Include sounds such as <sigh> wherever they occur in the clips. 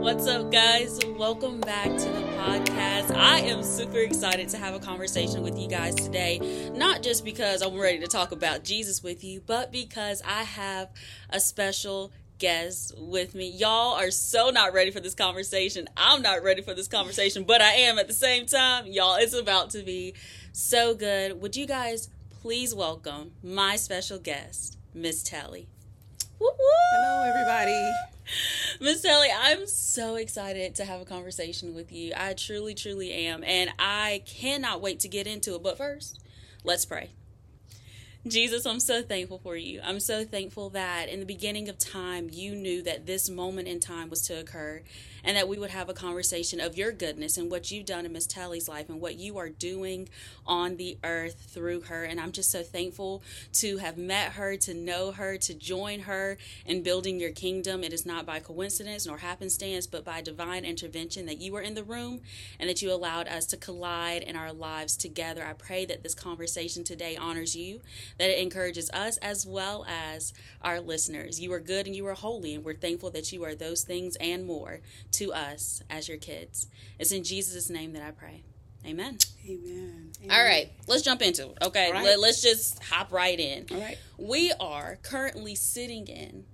What's up, guys? Welcome back to the podcast. I am super excited to have a conversation with you guys today. Not just because I'm ready to talk about Jesus with you, but because I have a special guest with me. Y'all are so not ready for this conversation. I'm not ready for this conversation, but I am at the same time. Y'all, it's about to be so good. Would you guys please welcome my special guest, Miss Telley? Hello, everybody. Miss Telley, I'm so excited to have a conversation with you. I truly, truly am. And I cannot wait to get into it. But first, let's pray. Jesus, I'm so thankful for you. I'm so thankful that in the beginning of time, you knew that this moment in time was to occur and that we would have a conversation of your goodness and what you've done in Miss Telley's life and what you are doing on the earth through her. And I'm just so thankful to have met her, to know her, to join her in building your kingdom. It is not by coincidence nor happenstance, but by divine intervention that you were in the room and that you allowed us to collide in our lives together. I pray that this conversation today honors you, that it encourages us as well as our listeners. You are good and you are holy, and we're thankful that you are those things and more to us as your kids. It's in Jesus' name that I pray. Amen. Amen. Amen. All right, let's jump into it. Okay, right. Let, us just hop right in. All right. We are currently sitting in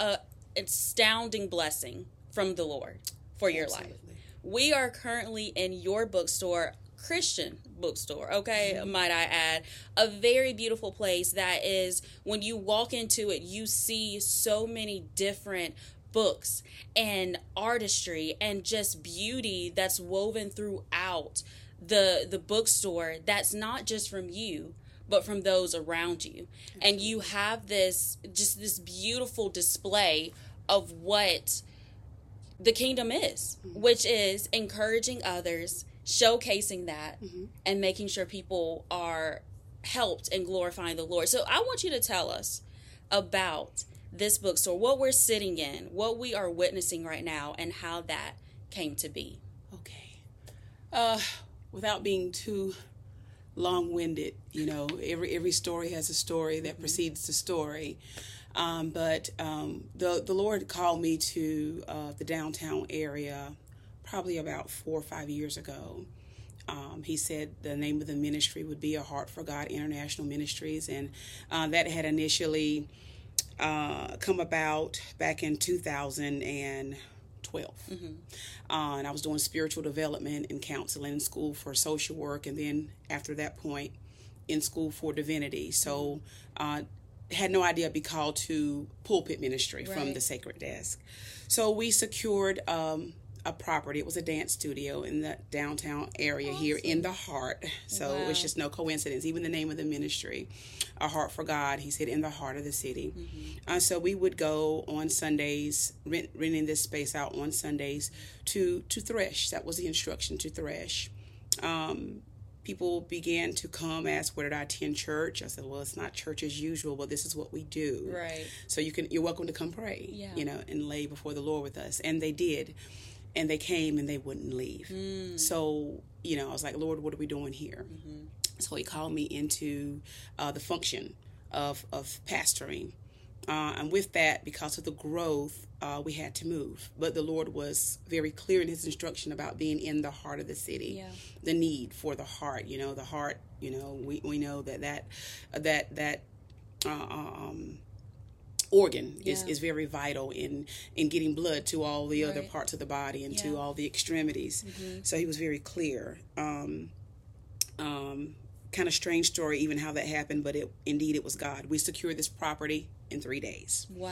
a astounding blessing from the Lord for your life. Absolutely. We are currently in your bookstore, Christian bookstore, okay, Mm-hmm. might I add. A very beautiful place that is, when you walk into it, you see so many different books and artistry and just beauty that's woven throughout the the bookstore that's not just from you but from those around you. And you have this just this beautiful display of what the kingdom is, mm-hmm. which is encouraging others, showcasing that, mm-hmm. and making sure people are helped and glorifying the Lord. So I want you to tell us about this bookstore, what we're sitting in, what we are witnessing right now, and how that came to be. Okay. Uh, without being too long-winded, you know, every every story has a story that precedes the story. Um, but um, the the Lord called me to uh, the downtown area probably about four or five years ago. Um, he said the name of the ministry would be a Heart for God International Ministries, and uh, that had initially uh, come about back in 2012. Uh, and I was doing spiritual development and counseling in school for social work, and then after that point, in school for divinity. So, uh, had no idea I'd be called to pulpit ministry from the sacred desk. So we secured um, a property. It was a dance studio in the downtown area here in the heart. So Wow. it's just no coincidence. Even the name of the ministry, A Heart for God, he said in the heart of the city. Uh, so we would go on Sundays, rent, renting this space out on Sundays to to thresh. That was the instruction to thresh. Um, people began to come ask where did I attend church. I said, well, it's not church as usual, but this is what we do. Right. So you can you're welcome to come pray, Yeah. you know, and lay before the Lord with us. And they did. And they came and they wouldn't leave. Mm. So, you know, I was like, Lord, what are we doing here? Mm-hmm. So he called me into uh, the function of, of pastoring. Uh, and with that, because of the growth, uh, we had to move. But the Lord was very clear in his instruction about being in the heart of the city Yeah. the need for the heart you know the heart you know we, we know that that that that uh, organ is, Yeah. is very vital in in getting blood to all the other parts of the body and Yeah. Mm-hmm. to all the extremities so he was very clear um, um, kind of strange story even how that happened but it indeed it was god we secured this property in three days Wow.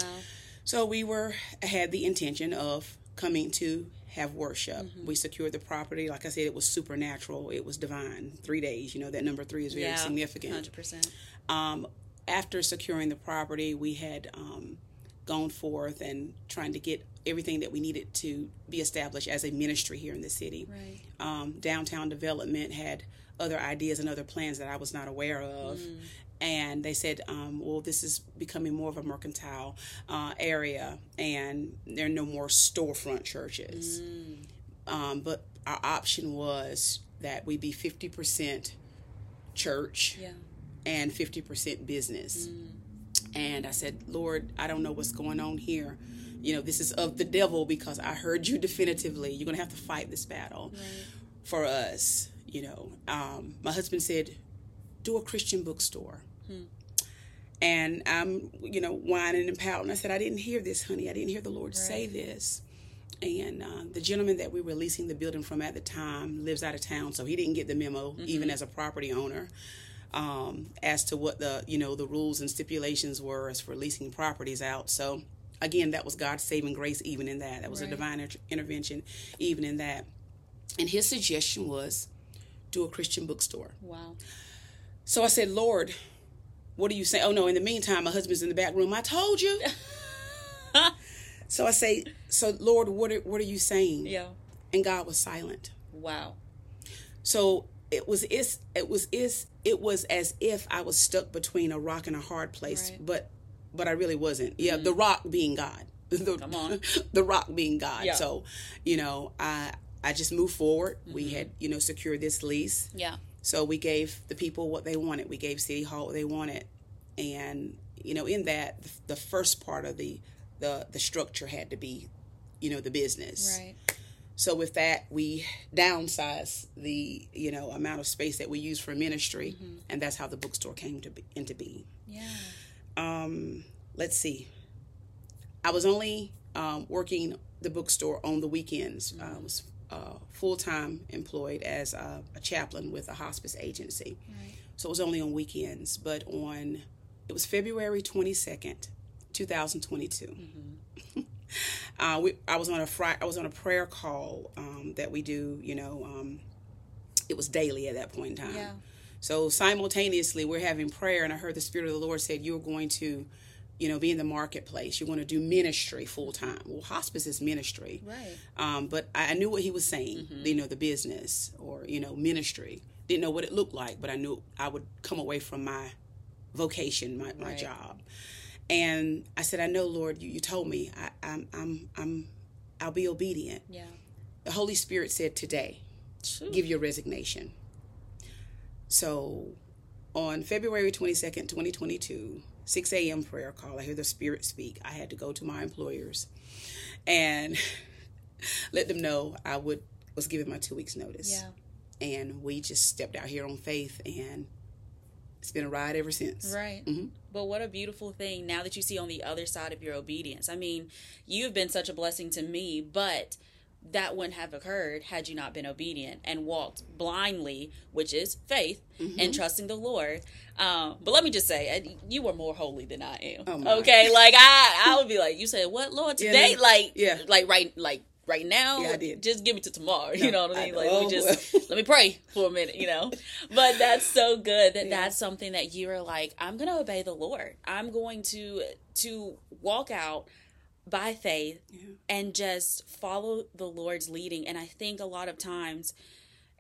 so we were had the intention of coming to have worship. We secured the property. Like I said, it was supernatural. It was divine. Three days. You know that number three is very yeah. significant. 100%. Um, after securing the property, we had um, gone forth and trying to get everything that we needed to be established as a ministry here in the city. Right. Um, downtown development had other ideas and other plans that I was not aware of. And they said, um, well, this is becoming more of a mercantile uh, area, and there are no more storefront churches. Um, but our option was that we be 50% church Yeah. And 50% business. And I said, Lord, I don't know what's going on here. You know, this is of the devil because I heard you <laughs> definitively. You're going to have to fight this battle Right. for us. You know, um, my husband said, do a Christian bookstore. And I'm, you know, whining and pouting. I said, I didn't hear this, honey. I didn't hear the Lord say this. And uh, the gentleman that we were leasing the building from at the time lives out of town, so he didn't get the memo, even as a property owner, um, as to what the, you know, the rules and stipulations were as for leasing properties out. So again, that was God's saving grace, even in that. That was a divine inter- intervention, even in that. And his suggestion was, do a Christian bookstore. Wow. So I said, Lord, what do you say? Oh no, in the meantime, my husband's in the back room. I told you. <laughs> so I say, so Lord, what are, what are you saying? Yeah. And God was silent. Wow. So it was is it was is it was as if I was stuck between a rock and a hard place, Right. but but I really wasn't. Yeah, the mm-hmm. rock being God. <laughs> The, Come on. <laughs> the rock being God. Yeah. So, you know, I I just moved forward. We mm-hmm. had, you know, secured this lease. Yeah. So we gave the people what they wanted. We gave City Hall what they wanted, and you know, in that, the first part of the the the structure had to be, you know, the business. Right. So with that, we downsize the you know amount of space that we use for ministry, and that's how the bookstore came to be, into being. Yeah. Um, let's see. I was only um, working the bookstore on the weekends. I was uh, full time employed as a, a chaplain with a hospice agency. Right. So it was only on weekends. But on, it was February 22nd, 2022. <laughs> uh, we, I was on a Friday, I was on a prayer call um, that we do, you know, um, it was daily at that point in time. Yeah. So simultaneously, we're having prayer, and I heard the Spirit of the Lord said, "You're going to, you know, be in the marketplace. You're going to do ministry full time. Well, hospice is ministry, Right. um, but I, I knew what He was saying. You know, the business or you know, ministry. Didn't know what it looked like, but I knew I would come away from my vocation, my, my job. And I said, "I know, Lord. You, you told me. I, I'm, I'm, I'm, I'll be obedient." Yeah. The Holy Spirit said, "Today, Phew. give your resignation. So on February 22nd, 2022, 6 a.m. prayer call, I hear the Spirit speak. I had to go to my employers and <laughs> let them know I would was given my two weeks notice. Yeah. And we just stepped out here on faith and it's been a ride ever since. Right. Mhm. But what a beautiful thing now that you see on the other side of your obedience. I mean, you've been such a blessing to me, but that wouldn't have occurred had you not been obedient and walked blindly, which is faith Mm-hmm. and trusting the Lord. Um, but let me just say, uh, you were more holy than I am. Oh, my. okay, like I, I would be like, you said what, Lord, Yeah, today, no. like, Yeah. like right, like right now. Yeah, I did. Just give me to tomorrow. No, you know what I I mean? know. Like let me just <laughs> let me pray for a minute, you know. But that's so good that Yeah. that's something that you are like, I'm going to obey the Lord. I'm going to to walk out by faith and just follow the Lord's leading. And I think a lot of times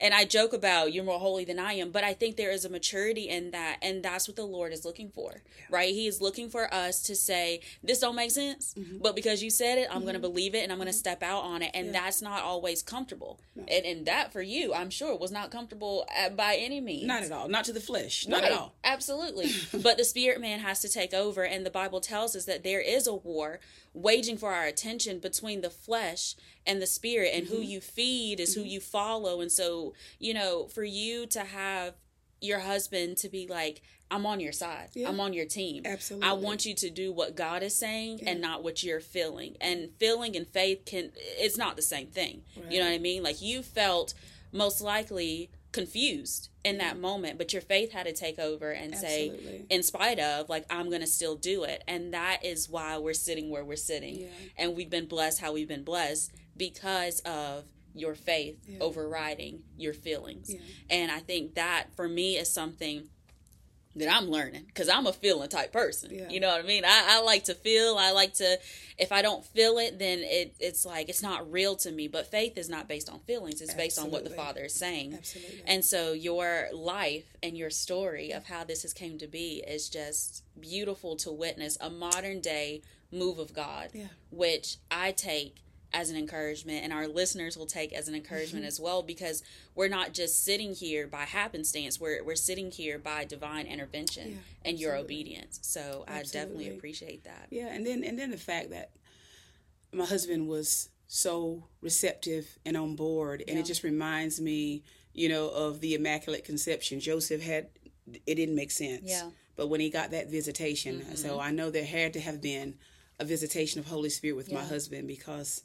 and I joke about you're more holy than I am, but I think there is a maturity in that, and that's what the Lord is looking for, right? He is looking for us to say, "This don't make sense," mm-hmm. but because you said it, I'm going to mm-hmm. believe it, and I'm going to mm-hmm. step out on it, and that's not always comfortable. And, and that for you, I'm sure, was not comfortable at, by any means. Not at all. Not to the flesh. Not Right. at all. Absolutely. <laughs> but the spirit man has to take over, and the Bible tells us that there is a war waging for our attention between the flesh and the spirit, and Mm-hmm. who you feed is who you follow. And so, you know, for you to have your husband to be like, I'm on your side. Yeah. I'm on your team. Absolutely. I want you to do what God is saying and not what you're feeling. And feeling and faith can it's not the same thing. You know what I mean? Like you felt most likely confused in that moment, but your faith had to take over and say in spite of like I'm going to still do it. And that is why we're sitting where we're sitting. Yeah. And we've been blessed how we've been blessed because of your faith overriding your feelings. Yeah. And I think that for me is something that I'm learning because I'm a feeling type person. Yeah. You know what I mean? I, I like to feel. I like to. If I don't feel it, then it it's like it's not real to me. But faith is not based on feelings. It's based on what the Father is saying. Absolutely. And so your life and your story of how this has came to be is just beautiful to witness. A modern day move of God, Yeah. which I take as an encouragement and our listeners will take as an encouragement mm-hmm. as well because we're not just sitting here by happenstance we're, we're sitting here by divine intervention yeah, and your obedience so absolutely. i definitely appreciate that yeah and then and then the fact that my husband was so receptive and on board and yeah. it just reminds me you know of the immaculate conception joseph had it didn't make sense yeah but when he got that visitation mm-hmm. so i know there had to have been a visitation of holy spirit with yeah. my husband because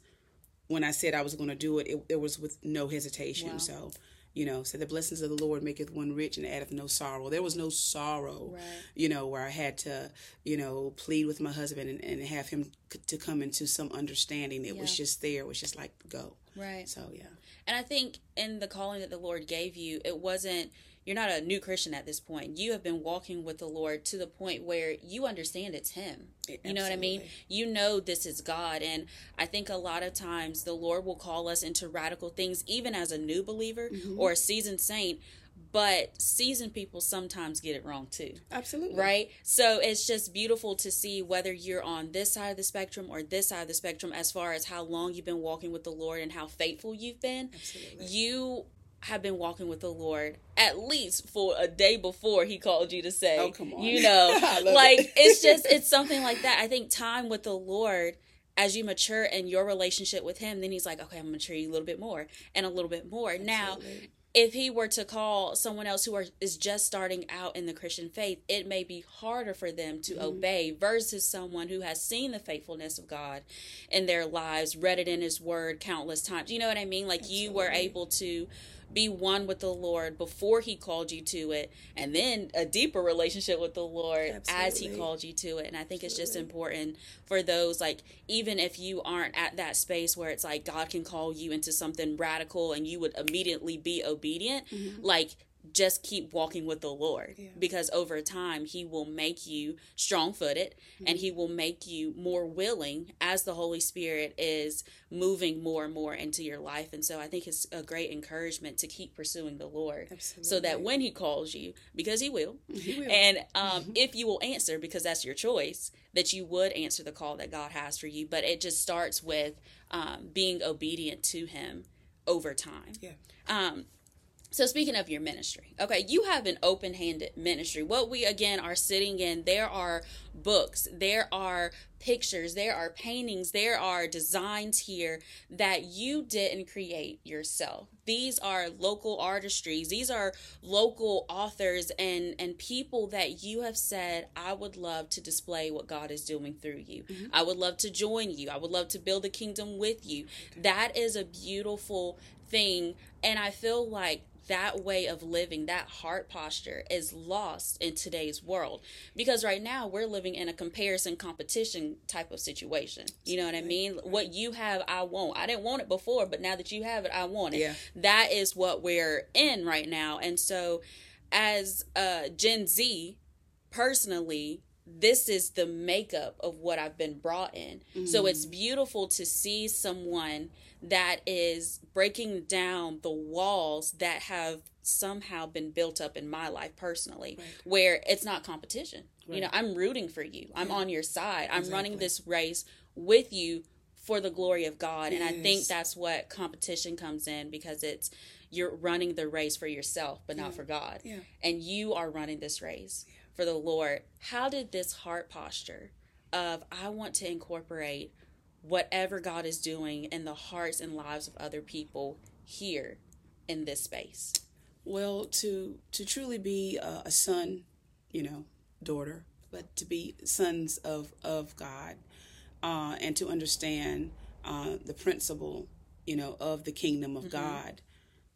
when i said i was going to do it, it, it was with no hesitation wow. so you know, so the blessings of the Lord maketh one rich and addeth no sorrow. There was no sorrow, right. you know, where I had to, you know, plead with my husband and, and have him c- to come into some understanding. It yeah. was just there. It was just like, go. Right. So, yeah. And I think in the calling that the Lord gave you, it wasn't you're not a new Christian at this point. You have been walking with the Lord to the point where you understand it's Him. Absolutely. You know what I mean? You know this is God. And I think a lot of times the Lord will call us into radical things, even as a new believer mm-hmm. or a seasoned saint. But seasoned people sometimes get it wrong too. Absolutely. Right? So it's just beautiful to see whether you're on this side of the spectrum or this side of the spectrum as far as how long you've been walking with the Lord and how faithful you've been. Absolutely. You have been walking with the Lord at least for a day before he called you to say, oh, come on. you know, <laughs> like it. it's <laughs> just, it's something like that. I think time with the Lord, as you mature in your relationship with him, then he's like, okay, I'm going to mature you a little bit more and a little bit more. Absolutely. Now, if he were to call someone else who are, is just starting out in the Christian faith, it may be harder for them to mm-hmm. obey versus someone who has seen the faithfulness of God in their lives, read it in his word countless times. You know what I mean? Like Absolutely. you were able to be one with the Lord before He called you to it, and then a deeper relationship with the Lord Absolutely. as He called you to it. And I think Absolutely. it's just important for those, like, even if you aren't at that space where it's like God can call you into something radical and you would immediately be obedient, mm-hmm. like, just keep walking with the Lord yeah. because over time he will make you strong footed mm-hmm. and he will make you more willing as the Holy Spirit is moving more and more into your life. And so I think it's a great encouragement to keep pursuing the Lord Absolutely. so that when he calls you, because he will, he will. and um, mm-hmm. if you will answer, because that's your choice, that you would answer the call that God has for you. But it just starts with um, being obedient to him over time. Yeah. Um, so speaking of your ministry, okay, you have an open-handed ministry. What we again are sitting in, there are books, there are pictures, there are paintings, there are designs here that you didn't create yourself. These are local artistries. These are local authors and and people that you have said, I would love to display what God is doing through you. Mm-hmm. I would love to join you. I would love to build a kingdom with you. That is a beautiful thing and I feel like that way of living, that heart posture is lost in today's world. Because right now we're living in a comparison competition type of situation. You know what I mean? Right. What you have, I want. I didn't want it before, but now that you have it, I want it. Yeah. That is what we're in right now. And so as uh, Gen Z, personally, this is the makeup of what I've been brought in. Mm-hmm. So it's beautiful to see someone that is breaking down the walls that have somehow been built up in my life personally right. where it's not competition right. you know i'm rooting for you i'm yeah. on your side i'm exactly. running this race with you for the glory of god yes. and i think that's what competition comes in because it's you're running the race for yourself but yeah. not for god yeah. and you are running this race for the lord how did this heart posture of i want to incorporate whatever God is doing in the hearts and lives of other people here in this space? Well, to to truly be a, a son, you know, daughter, but to be sons of of God, uh, and to understand uh, the principle, you know, of the kingdom of mm-hmm. God.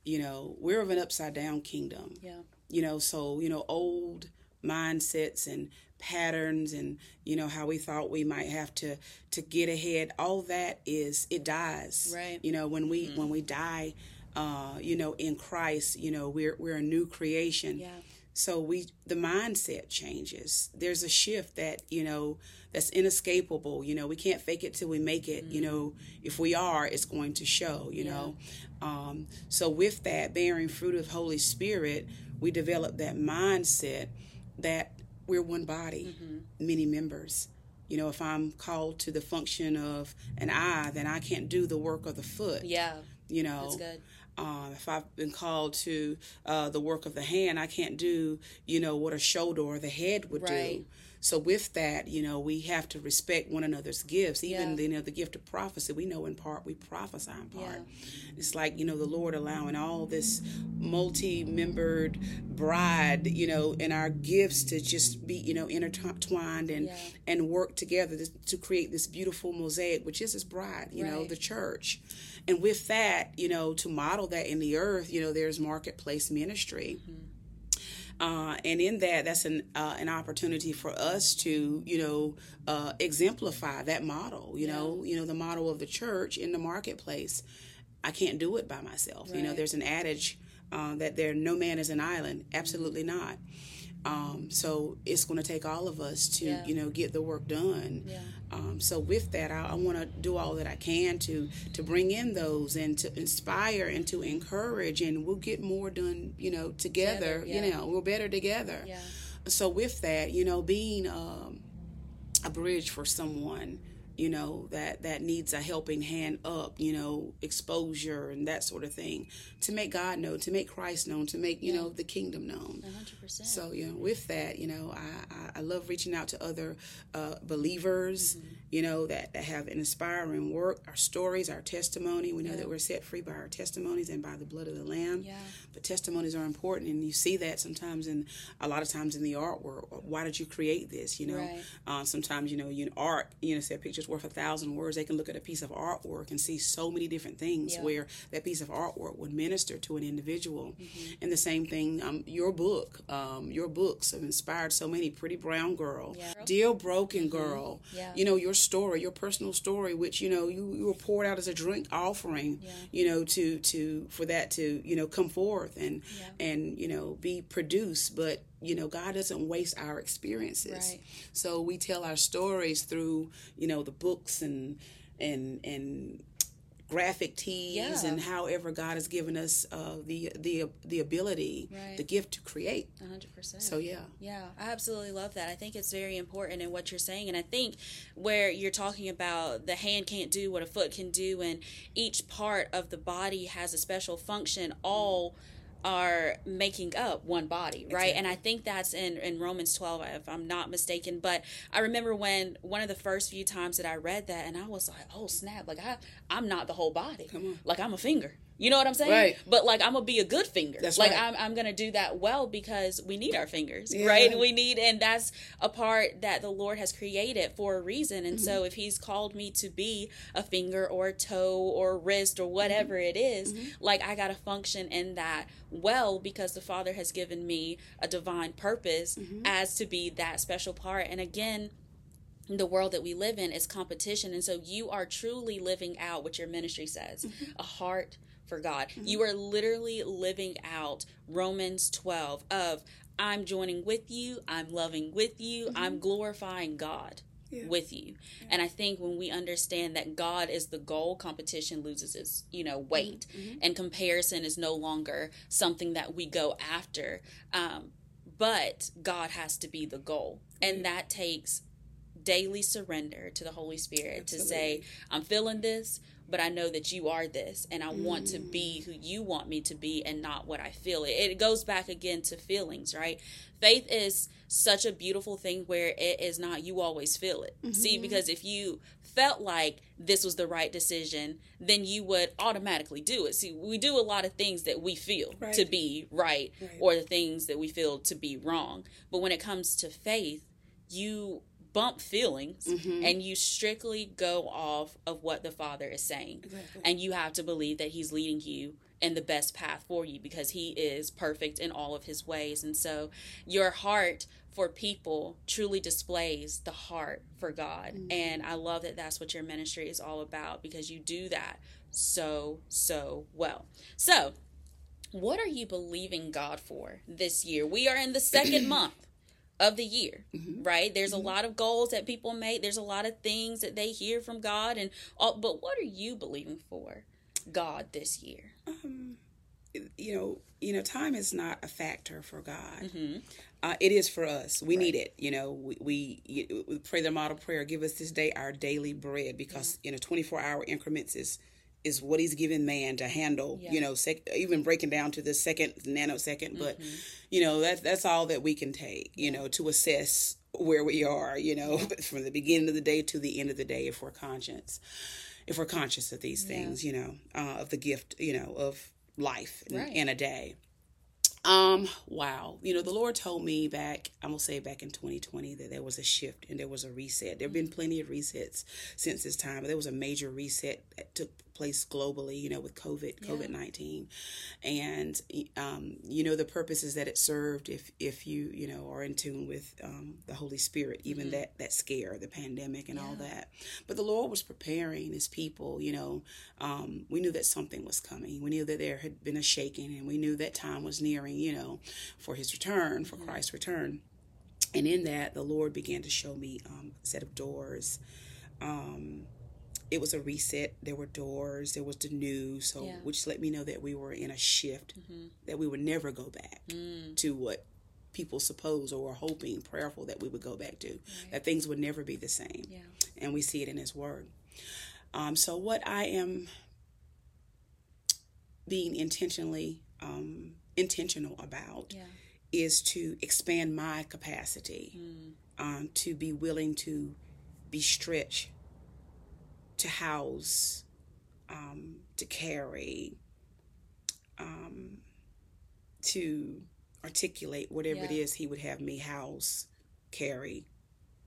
You know, we're of an upside down kingdom. Yeah. You know, so you know, old mindsets and patterns and you know how we thought we might have to to get ahead. All that is it dies. Right. You know when we mm-hmm. when we die uh you know in christ you know we're we're a new creation. Yeah. So we the mindset changes. There's a shift that you know that's inescapable. You know we can't fake it till we make it. Mm-hmm. you know if we are it's going to show you yeah. know. Um so with that bearing fruit of holy spirit we develop that mindset that we're one body, mm-hmm. many members. You know, if I'm called to the function of an eye, then I can't do the work of the foot. Yeah. You know, Um, if I've been called to uh, the work of the hand, I can't do, you know, what a shoulder or the head would Right. do. So with that, you know, we have to respect one another's gifts. Even Yeah. you know the gift of prophecy, we know in part, we prophesy in part. It's like you know the Lord allowing all this multi-membered bride, you know, in our gifts to just be you know intertwined and Yeah. and work together to, to create this beautiful mosaic, which is His bride, you know, the church. And with that, you know, to model that in the earth, you know, there's marketplace ministry. Uh, and in that, that's an uh, an opportunity for us to, you know, uh, exemplify that model. You know, you know the model of the church in the marketplace. I can't do it by myself. You know, there's an adage uh, that there no man is an island. Absolutely not. Um, so it's going to take all of us to, Yeah. you know, get the work done. Yeah. Um, so with that, I, I want to do all that I can to to bring in those and to inspire and to encourage, and we'll get more done, you know, together. Together, yeah. You know, we're better together. Yeah. So with that, you know, being um, a bridge for someone, you know, that that needs a helping hand up, you know, exposure and that sort of thing, to make God known, to make Christ known, to make you know the kingdom known. 100%. So you know, with that, you know, I, I, I love reaching out to other uh, believers, Mm-hmm. You know, that, that have an inspiring work, our stories, our testimony. We know that we're set free by our testimonies and by the blood of the Lamb. Yeah. But testimonies are important, and you see that sometimes in a lot of times in the artwork. Why did you create this? You know, Right. uh, sometimes you know, you art. You know, say a picture's worth a thousand words. They can look at a piece of artwork and see so many different things Yeah. where that piece of artwork would minister to an individual. Mm-hmm. And the same thing, um, your book, um, your books have inspired so many. Pretty Brown Girl, Yeah. Mm-hmm. Dear Broken Girl. Yeah. You know your story, your personal story, which you know you, you were poured out as a drink offering. Yeah. You know to to for that to you know come forth and Yeah. and you know be produced, but you know God doesn't waste our experiences. Right. So we tell our stories through you know the books and and and graphic tees Yeah. and however God has given us uh, the the the ability, Right. the gift to create. 100%. So yeah, Yeah, I absolutely love that. I think it's very important in what you're saying. And I think where you're talking about the hand can't do what a foot can do, and each part of the body has a special function, all are making up one body, right? And I think that's in, in Romans 12, if I'm not mistaken. But I remember when one of the first few times that I read that, and I was like, oh, snap. Like, I, I'm not the whole body. Come on. Like, I'm a finger. You know what I'm saying? Right. But like I'm gonna be a good finger. That's like right. I'm I'm gonna do that well because we need our fingers, Yeah. right? We need, and that's a part that the Lord has created for a reason. And Mm-hmm. so if He's called me to be a finger or a toe or wrist or whatever Mm-hmm. it is, like I gotta function in that well because the Father has given me a divine purpose Mm-hmm. as to be that special part. And again the world that we live in is competition and so you are truly living out what your ministry says a heart for god. Mm-hmm. You are literally living out romans 12 of i'm joining with you i'm loving with you mm-hmm. i'm glorifying god Yeah. with you. And i think when we understand that god is the goal competition loses its you know weight. Mm-hmm. And comparison is no longer something that we go after um, but god has to be the goal. And that takes daily surrender to the Holy Spirit to say, I'm feeling this, but I know that you are this, and I want to be mm. who you want me to be and not what I feel. It, it goes back again to feelings, right? Faith is such a beautiful thing where it is not you always feel it. See, mm-hmm. because if you felt like this was the right decision, then you would automatically do it. See, we do a lot of things that we feel Right. to be right, Right. or the things that we feel to be wrong. But when it comes to faith, you bump feelings Mm-hmm. and you strictly go off of what the father is saying Exactly. and you have to believe that he's leading you in the best path for you because he is perfect in all of his ways and so your heart for people truly displays the heart for god Mm-hmm. and i love that that's what your ministry is all about because you do that so so well so what are you believing god for this year we are in the second <clears throat> month of the year, Mm-hmm. right? There's a lot of goals that people make. There's a lot of things that they hear from God, and all, but what are you believing for God this year? um, you know, you know, time is not a factor for God. Mm-hmm. Uh, it is for us. We right. need it. You know, we, we, we pray the model prayer. Give us this day our daily bread, because yeah. in a twenty four hour increments is is what He's given man to handle. Yeah. You know, sec- even breaking down to the second nanosecond. But mm-hmm. you know, that's that's all that we can take. You know, to assess where we are. You know, <laughs> from the beginning of the day to the end of the day, if we're conscious, if we're conscious of these things. You know, uh, of the gift. You know, of life in, right. in a day. Um, wow. You know, the Lord told me back, I'm gonna say back in 2020 that there was a shift and there was a reset. There have been plenty of resets since this time, but there was a major reset that took place globally, you know, with COVID, yeah. COVID nineteen, and um, you know the purposes that it served. If if you you know are in tune with um, the Holy Spirit, even mm-hmm. that that scare, the pandemic, and yeah. all that. But the Lord was preparing His people. You know, um, we knew that something was coming. We knew that there had been a shaking, and we knew that time was nearing. You know, for His return, for mm-hmm. Christ's return. And in that, the Lord began to show me um, a set of doors. Um, it was a reset. There were doors. There was the news. So, yeah. which let me know that we were in a shift. Mm-hmm. That we would never go back mm. to what people suppose or were hoping, prayerful that we would go back to. Right. That things would never be the same. Yeah. And we see it in His Word. Um, so, what I am being intentionally um, intentional about yeah. is to expand my capacity, mm. um, to be willing to be stretched to house, um, to carry, um, to articulate whatever yeah. it is he would have me house, carry,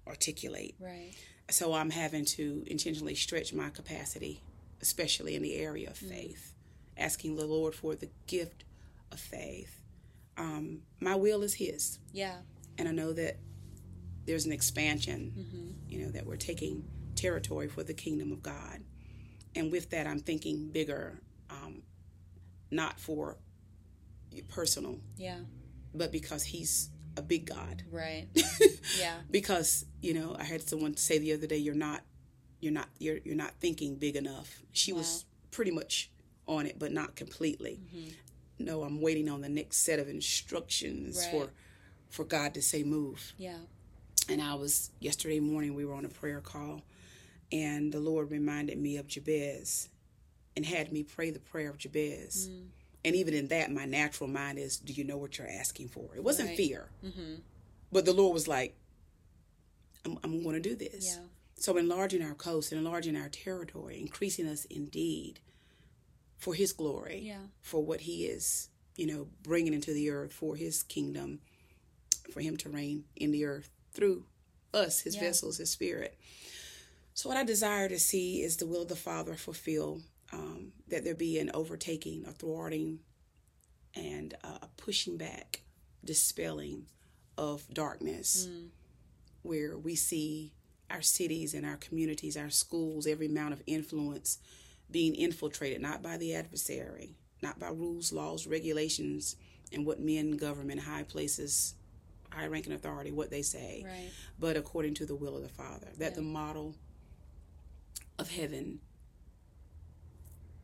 articulate. Right. So I'm having to intentionally stretch my capacity, especially in the area of mm. faith, asking the Lord for the gift of faith. Um, my will is His. Yeah. And I know that there's an expansion, mm-hmm. you know, that we're taking territory for the kingdom of God. And with that, I'm thinking bigger, um, not for personal, yeah, but because He's a big God, right? <laughs> yeah. because you know, I had someone say the other day, "You're not, you're not, you're you're not thinking big enough." She wow. was pretty much on it, but not completely. Mm-hmm. No, I'm waiting on the next set of instructions right. for for God to say move. Yeah. And I was yesterday morning. We were on a prayer call and the Lord reminded me of Jabez and had me pray the prayer of Jabez. Mm. And even in that, my natural mind is, Do you know what you're asking for? It wasn't right. fear. Mm-hmm. But the Lord was like, I'm, I'm going to do this. Yeah. So enlarging our coast and enlarging our territory, increasing us indeed for His glory, yeah. for what He is, you know, bringing into the earth for His kingdom, for Him to reign in the earth through us, His yeah. vessels, His Spirit. So, what I desire to see is the will of the Father fulfilled, um, that there be an overtaking, a thwarting, and a pushing back, dispelling of darkness, mm. where we see our cities and our communities, our schools, every amount of influence being infiltrated not by the adversary, not by rules, laws, regulations, and what men, government, high places, high ranking authority, what they say, right. but according to the will of the Father. That yeah. the model of heaven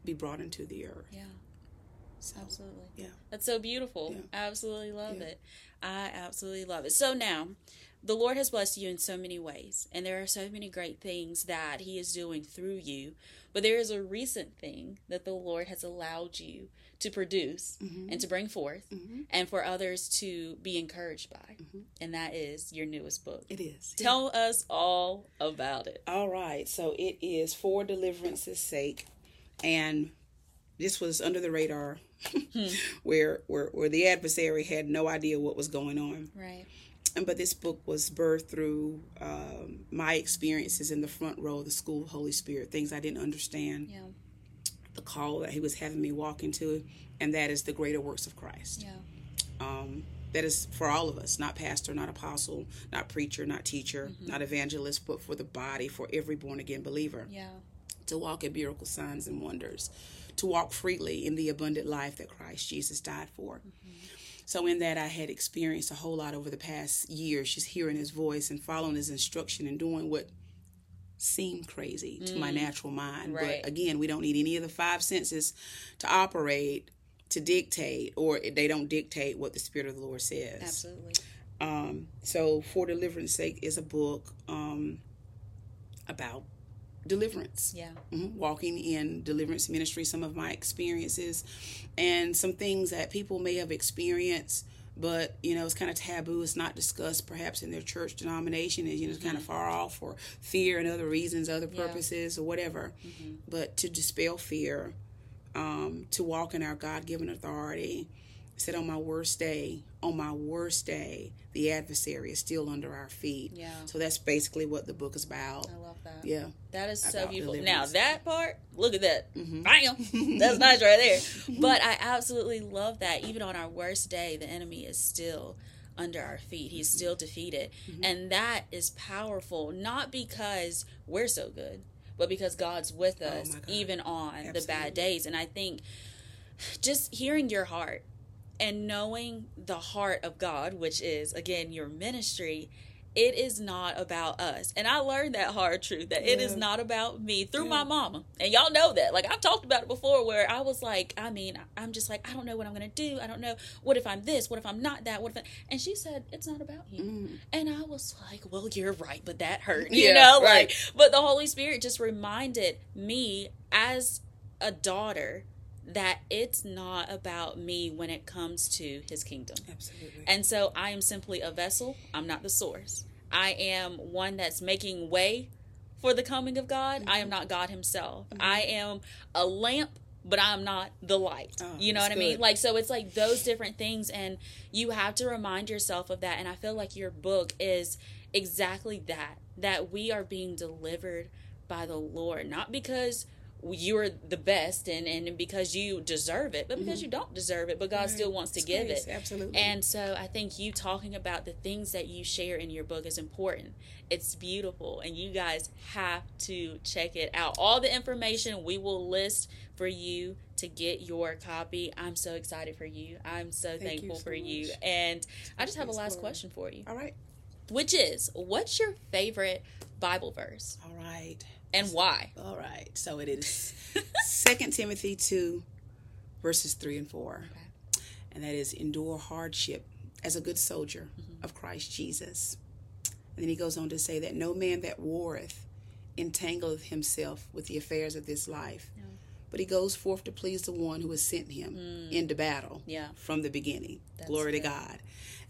be brought into the earth. Yeah. So, absolutely. Yeah. That's so beautiful. Yeah. I absolutely love yeah. it. I absolutely love it. So now, the Lord has blessed you in so many ways, and there are so many great things that He is doing through you. But there is a recent thing that the Lord has allowed you to produce mm-hmm. and to bring forth mm-hmm. and for others to be encouraged by. Mm-hmm. And that is your newest book. It is. Tell yeah. us all about it. All right. So it is For Deliverance's Sake. And this was under the radar hmm. <laughs> where, where where the adversary had no idea what was going on. Right. And but this book was birthed through um, my experiences in the front row of the school of Holy Spirit, things I didn't understand. Yeah the call that he was having me walk into, and that is the greater works of Christ. Yeah. Um, that is for all of us, not pastor, not apostle, not preacher, not teacher, mm-hmm. not evangelist, but for the body, for every born again believer. Yeah. To walk in miracle signs and wonders, to walk freely in the abundant life that Christ Jesus died for. Mm-hmm. So, in that, I had experienced a whole lot over the past years, just hearing his voice and following his instruction and doing what seem crazy to my mm. natural mind. Right. But again, we don't need any of the five senses to operate, to dictate, or they don't dictate what the Spirit of the Lord says. Absolutely. Um, so, For Deliverance Sake is a book um, about deliverance. Yeah. Mhm. Walking in deliverance ministry, some of my experiences, and some things that people may have experienced, but you know, it's kind of taboo. It's not discussed, perhaps in their church denomination, and you know, it's kind of far off for fear and other reasons, other Mm-hmm. Yeah. purposes, or whatever. Mm-hmm. But to dispel fear, um, to walk in our God-given authority. Said on my worst day, on my worst day, the adversary is still under our feet. Yeah. So that's basically what the book is about. I love that. Yeah. That is so beautiful. deliverance. Now that part, look at that. Mhm. Bam. <laughs> That's nice right there. <laughs> But I absolutely love that. Even on our worst day, the enemy is still under our feet. He's Mm-hmm. still defeated. And that is powerful, not because we're so good, but because God's with Oh us my God. even on the bad days. And I think just hearing your heart and knowing the heart of God, which is again your ministry, it is not about us. And I learned that hard truth that it is not about me through Yeah. my mama. And y'all know that. Like I've talked about it before where I was like, I mean, I'm just like, I don't know what I'm going to do. I don't know what if I'm this, what if I'm not that, what if I... and she said it's not about you. Mm. And I was like, well, you're right, but that hurt. You Yeah, know, right. like but the Holy Spirit just reminded me as a daughter that it's not about me when it comes to his kingdom. Absolutely. And so I am simply a vessel. I'm not the source. I am one that's making way for the coming of God. I am mm-hmm. not God himself. Mm-hmm. I am a lamp, but I'm not the light. Oh, you know what I mean? good. Like so it's like those different things and you have to remind yourself of that and I feel like your book is exactly that that we are being delivered by the Lord, not because you're the best and, and because you deserve it, but because you don't deserve it, but God Mm-hmm. Right. still wants to It's give grace, it. Absolutely. And so I think you talking about the things that you share in your book is important. It's beautiful, and you guys have to check it out. All the information we will list for you to get your copy. I'm so excited for you. I'm so Thank you thankful so for you. And I just have a last question for you, All right. which is what's your favorite Bible verse All right. And why? All right. So it is <laughs> Second Timothy two, verses three and four, and that is endure hardship as a good soldier Mm-hmm. of Christ Jesus. And then he goes on to say that no man that warreth entangleth himself with the affairs of this life, Yeah. but he goes forth to please the one who has sent him into battle Mm. Yeah. from the beginning. That's Glory to. God.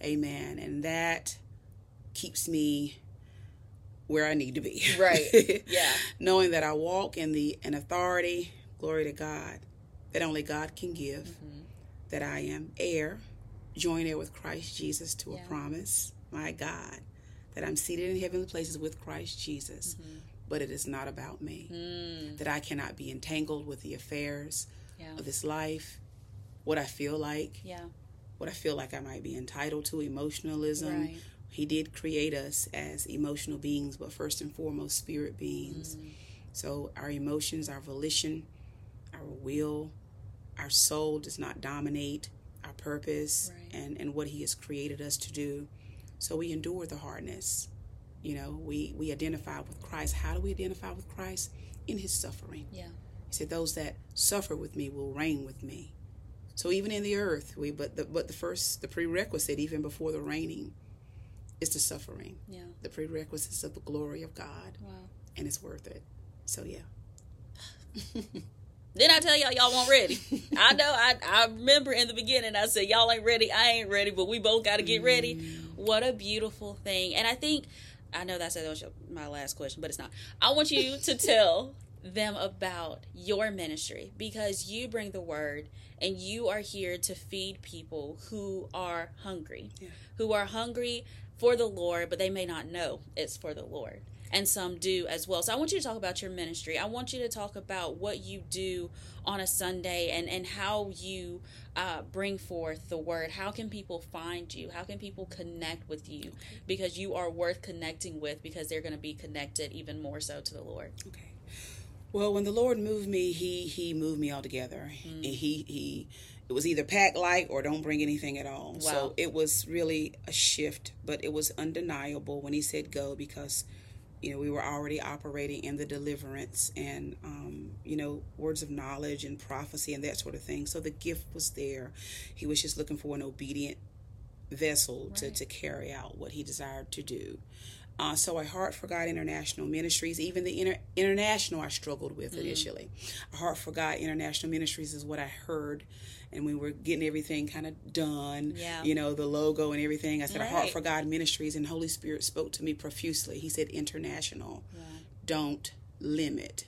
Amen. And that keeps me where I need to be. Right. <laughs> Yeah. Knowing that I walk in the an authority, glory to God, that only God can give. Mm-hmm. That I am heir, joint heir with Christ Jesus to Yeah. a promise, my God, that I'm seated in heavenly places with Christ Jesus. But it is not about me. Mm, That I cannot be entangled with the affairs yeah. of this life, what I feel like, Yeah. what I feel like I might be entitled to, emotionalism. Right. He did create us as emotional beings, but first and foremost, spirit beings. Mm. So our emotions, our volition, our will, our soul does not dominate our purpose Right. and, and what He has created us to do. So we endure the hardness. You know, we, we identify with Christ. How do we identify with Christ? In His suffering. Yeah. He said, "Those that suffer with me will reign with me." So even in the earth, we but the but the first the prerequisite even before the reigning is the suffering, Yeah. the prerequisites of the glory of God, Wow. and it's worth it. So yeah, <laughs> Then I tell y'all y'all weren't ready. I know. I I remember in the beginning I said y'all ain't ready. I ain't ready, but we both got to get ready. Mm. What a beautiful thing. And I think I know that's that my last question, but it's not. I want you <laughs> to tell them about your ministry because you bring the word and you are here to feed people who are hungry, Yeah. who are hungry for the Lord, but they may not know it's for the Lord. And some do as well. So I want you to talk about your ministry. I want you to talk about what you do on a Sunday and, and how you uh, bring forth the word. How can people find you? How can people connect with you? Because you are worth connecting with because they're going to be connected even more so to the Lord. okay. Well, when the Lord moved me, He He moved me altogether. Mm. And He He it was either pack light or don't bring anything at all. Wow. So it was really a shift, but it was undeniable when He said go because you know we were already operating in the deliverance and um, you know words of knowledge and prophecy and that sort of thing. So the gift was there. He was just looking for an obedient vessel to, to carry out what he desired to do. Uh, so a heart for God international ministries, even the inter- international I struggled with initially. A heart for God international ministries is what I heard, and we were getting everything kind of done. Yeah. You know the logo and everything. I said a heart for God ministries, and Holy Spirit spoke to me profusely. He said international, don't limit.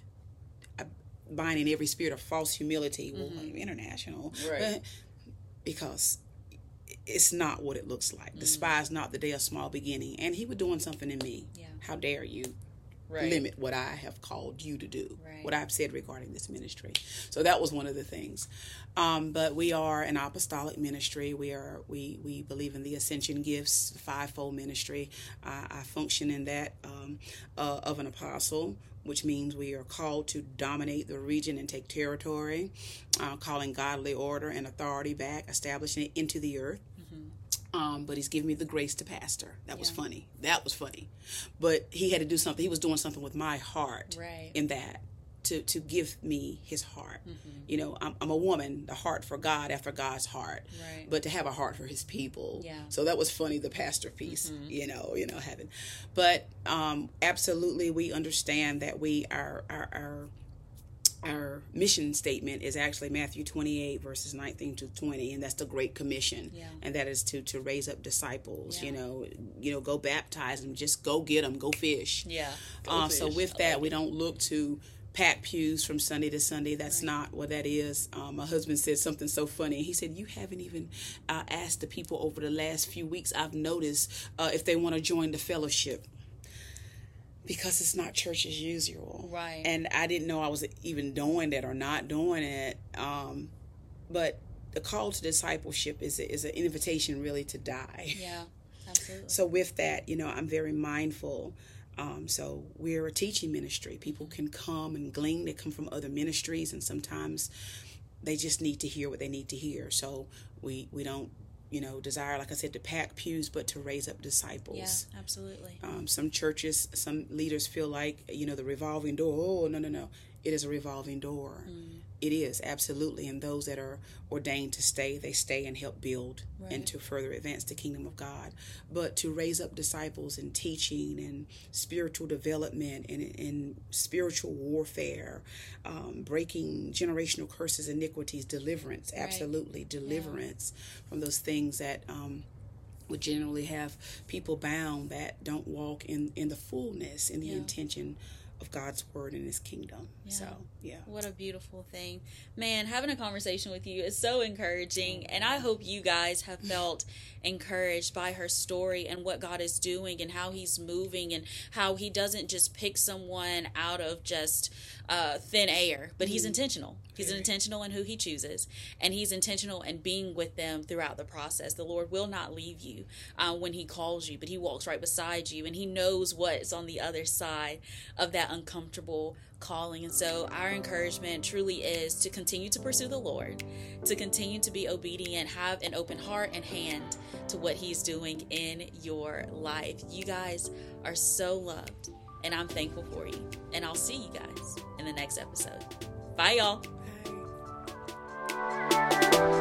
I- Binding every spirit of false humility. Well, international, Right. Uh, <laughs> because it's not what it looks like. Despise not the day of small beginning. And he was doing something in me. Yeah. How dare you Right. limit what I have called you to do, Right. what I've said regarding this ministry. So that was one of the things. Um, but we are an apostolic ministry. We are we we believe in the ascension gifts, fivefold ministry. I, I function in that um, uh, of an apostle. Which means we are called to dominate the region and take territory, uh, calling godly order and authority back, establishing it into the earth. Um, but he's given me the grace to pastor. That was funny. That was funny. But he had to do something. He was doing something with my heart Right. in that to to give me his heart. Mm-hmm. You know, I'm, I'm a woman, the heart for God after God's heart, Right. but to have a heart for His people. Yeah. Mm-hmm. So that was funny, the pastor piece. You know, you know, having, but um, absolutely, we understand that we are our. our our mission statement is actually Matthew 28 verses 19 to 20 and that's the great commission Yeah. and that is to to raise up disciples Yeah. you know you know go baptize them just go get them go fish Yeah. uh, so fish. with I that, like we don't look to pat pews from Sunday to Sunday. That's not what that is. Um, my husband said something so funny. He said, "You haven't even uh, asked the people over the last few weeks. I've noticed uh, if they want to join the fellowship." Because it's not church as usual, Right. And I didn't know I was even doing that or not doing it. Um, but the call to discipleship is a, is an invitation really to die. Yeah. Absolutely. So with that, you know, I'm very mindful. Um, so we're a teaching ministry. People can come and glean. They come from other ministries, and sometimes they just need to hear what they need to hear. So we we don't, you know, desire, like I said, to pack pews, but to raise up disciples. yeah. Absolutely. Um, some churches, some leaders feel like, you know, the revolving door. Oh no no no, it is a revolving door. It is absolutely, and those that are ordained to stay, they stay and help build Right. and to further advance the kingdom of God. But to raise up disciples in teaching and spiritual development and in spiritual warfare, um, breaking generational curses, iniquities, deliverance, absolutely deliverance from those things that. Um, would generally have people bound that don't walk in in the fullness in the Yeah. intention of God's word and his kingdom. So, yeah. What a beautiful thing. Man, having a conversation with you is so encouraging. And I hope you guys have <laughs> felt encouraged by her story and what God is doing and how He's moving and how He doesn't just pick someone out of just uh, thin air, but He's intentional. He's intentional in who He chooses, and He's intentional in being with them throughout the process. The Lord will not leave you uh, when He calls you, but He walks right beside you and He knows what's on the other side of that uncomfortable calling. And so, our encouragement truly is to continue to pursue the Lord, to continue to be obedient, have an open heart and hand to what He's doing in your life. You guys are so loved, and I'm thankful for you. And I'll see you guys in the next episode. Bye, y'all. Bye.